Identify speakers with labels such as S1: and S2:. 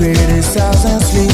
S1: criticize and sleep.